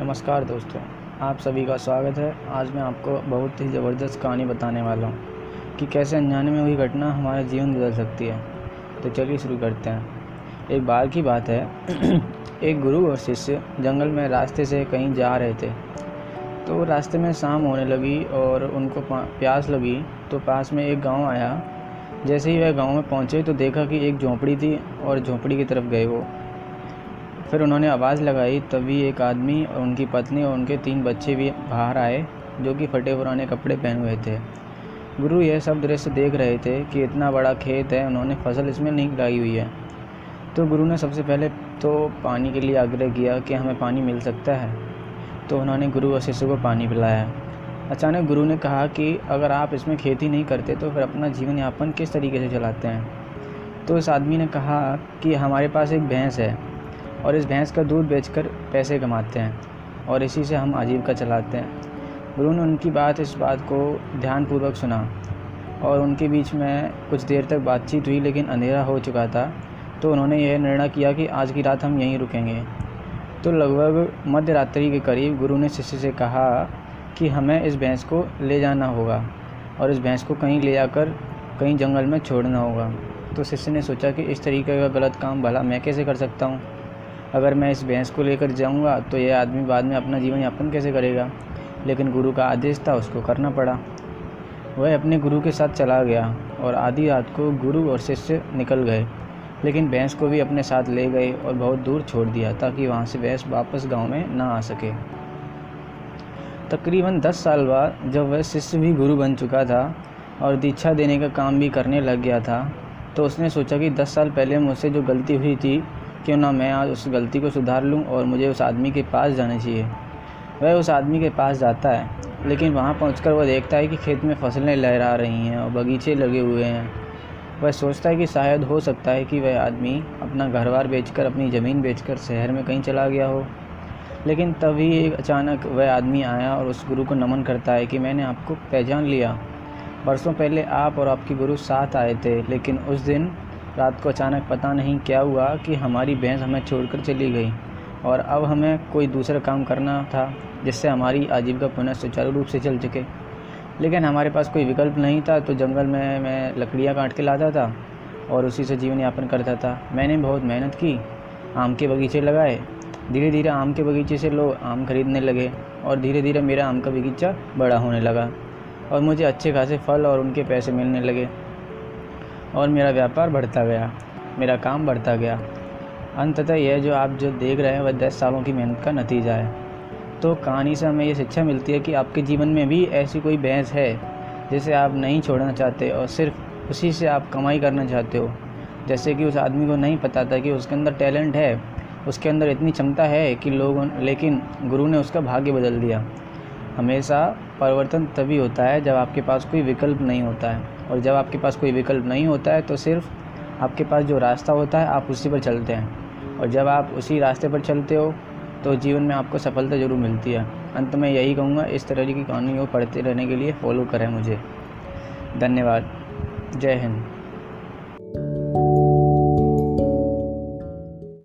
नमस्कार दोस्तों, आप सभी का स्वागत है। आज मैं आपको बहुत ही ज़बरदस्त कहानी बताने वाला हूँ कि कैसे अनजाने में हुई घटना हमारा जीवन बदल सकती है। तो चलिए शुरू करते हैं। एक बार की बात है, एक गुरु और शिष्य जंगल में रास्ते से कहीं जा रहे थे। तो रास्ते में शाम होने लगी और उनको प्यास लगी तो पास में एक गाँव आया। जैसे ही वह गाँव में पहुँचे तो देखा कि एक झोंपड़ी थी और झोंपड़ी की तरफ़ गए वो। फिर उन्होंने आवाज़ लगाई, तभी एक आदमी और उनकी पत्नी और उनके तीन बच्चे भी बाहर आए, जो कि फटे पुराने कपड़े पहने हुए थे। गुरु यह सब दृश्य देख रहे थे कि इतना बड़ा खेत है, उन्होंने फ़सल इसमें नहीं लगाई हुई है। तो गुरु ने सबसे पहले तो पानी के लिए आग्रह किया कि हमें पानी मिल सकता है। तो उन्होंने गुरु और शिष्य को पानी पिलाया। अचानक गुरु ने कहा कि अगर आप इसमें खेती नहीं करते तो फिर अपना जीवन यापन किस तरीके से चलाते हैं? तो इस आदमी ने कहा कि हमारे पास एक भैंस है। और इस भैंस का दूध बेचकर पैसे कमाते हैं और इसी से हम आजीविका चलाते हैं। गुरु ने उनकी बात, इस बात को ध्यानपूर्वक सुना और उनके बीच में कुछ देर तक बातचीत हुई, लेकिन अंधेरा हो चुका था तो उन्होंने यह निर्णय किया कि आज की रात हम यहीं रुकेंगे। तो लगभग मध्य रात्रि के करीब गुरु ने शिष्य से कहा कि हमें इस भैंस को ले जाना होगा और इस भैंस को कहीं ले जाकर कहीं जंगल में छोड़ना होगा। तो शिष्य ने सोचा कि इस तरीके का गलत काम भला मैं कैसे कर सकता हूँ? अगर मैं इस भैंस को लेकर जाऊँगा तो यह आदमी बाद में अपना जीवन यापन कैसे करेगा? लेकिन गुरु का आदेश था, उसको करना पड़ा। वह अपने गुरु के साथ चला गया, और आधी रात को गुरु और शिष्य निकल गए। लेकिन भैंस को भी अपने साथ ले गए और बहुत दूर छोड़ दिया, ताकि वहाँ से भैंस वापस गाँव में ना आ सके। तकरीबन दस साल बाद, जब वह शिष्य भी गुरु बन चुका था और दीक्षा देने का काम भी करने लग गया था तो उसने सोचा कि दस साल पहले मुझसे जो गलती हुई थी क्यों ना मैं आज उस गलती को सुधार लूँ और मुझे उस आदमी के पास जाना चाहिए। वह उस आदमी के पास जाता है, लेकिन वहाँ पहुँच वह देखता है कि खेत में फ़सलें लहरा रही हैं और बगीचे लगे हुए हैं। वह सोचता है कि शायद हो सकता है कि वह आदमी अपना घर बार बेच अपनी ज़मीन बेच शहर में कहीं चला गया हो। लेकिन तभी एक अचानक वह आदमी आया और उस गुरु को नमन करता है कि मैंने आपको पहचान लिया। बरसों पहले आप और आपकी गुरु साथ आए थे, लेकिन उस दिन रात को अचानक पता नहीं क्या हुआ कि हमारी भैंस हमें छोड़कर चली गई और अब हमें कोई दूसरा काम करना था जिससे हमारी आजीविका पुनः सुचारू रूप से चल सके। लेकिन हमारे पास कोई विकल्प नहीं था तो जंगल में मैं लकड़ियाँ काट के लाता था और उसी से जीवन यापन करता था। मैंने बहुत मेहनत की, आम के बगीचे लगाए धीरे धीरे आम के बगीचे से लोग आम खरीदने लगे और धीरे धीरे मेरा आम का बगीचा बड़ा होने लगा और मुझे अच्छे खासे फल और उनके पैसे मिलने लगे। और मेरा व्यापार बढ़ता गया, मेरा काम बढ़ता गया। अंततः यह जो आप जो देख रहे हैं, वह दस सालों की मेहनत का नतीजा है। तो कहानी से हमें ये शिक्षा मिलती है कि आपके जीवन में भी ऐसी कोई बहस है, जिसे आप नहीं छोड़ना चाहते और सिर्फ़ उसी से आप कमाई करना चाहते हो। जैसे कि उस आदमी को नहीं पता था कि उसके अंदर टैलेंट है, उसके अंदर इतनी क्षमता है कि लोगों, लेकिन गुरु ने उसका भाग्य बदल दिया। हमेशा परिवर्तन तभी होता है जब आपके पास कोई विकल्प नहीं होता है। और जब आपके पास कोई विकल्प नहीं होता है तो सिर्फ़ आपके पास जो रास्ता होता है, आप उसी पर चलते हैं। और जब आप उसी रास्ते पर चलते हो तो जीवन में आपको सफलता ज़रूर मिलती है। अंत में यही कहूँगा, इस तरह की कहानी को पढ़ते रहने के लिए फॉलो करें मुझे। धन्यवाद। जय हिंद।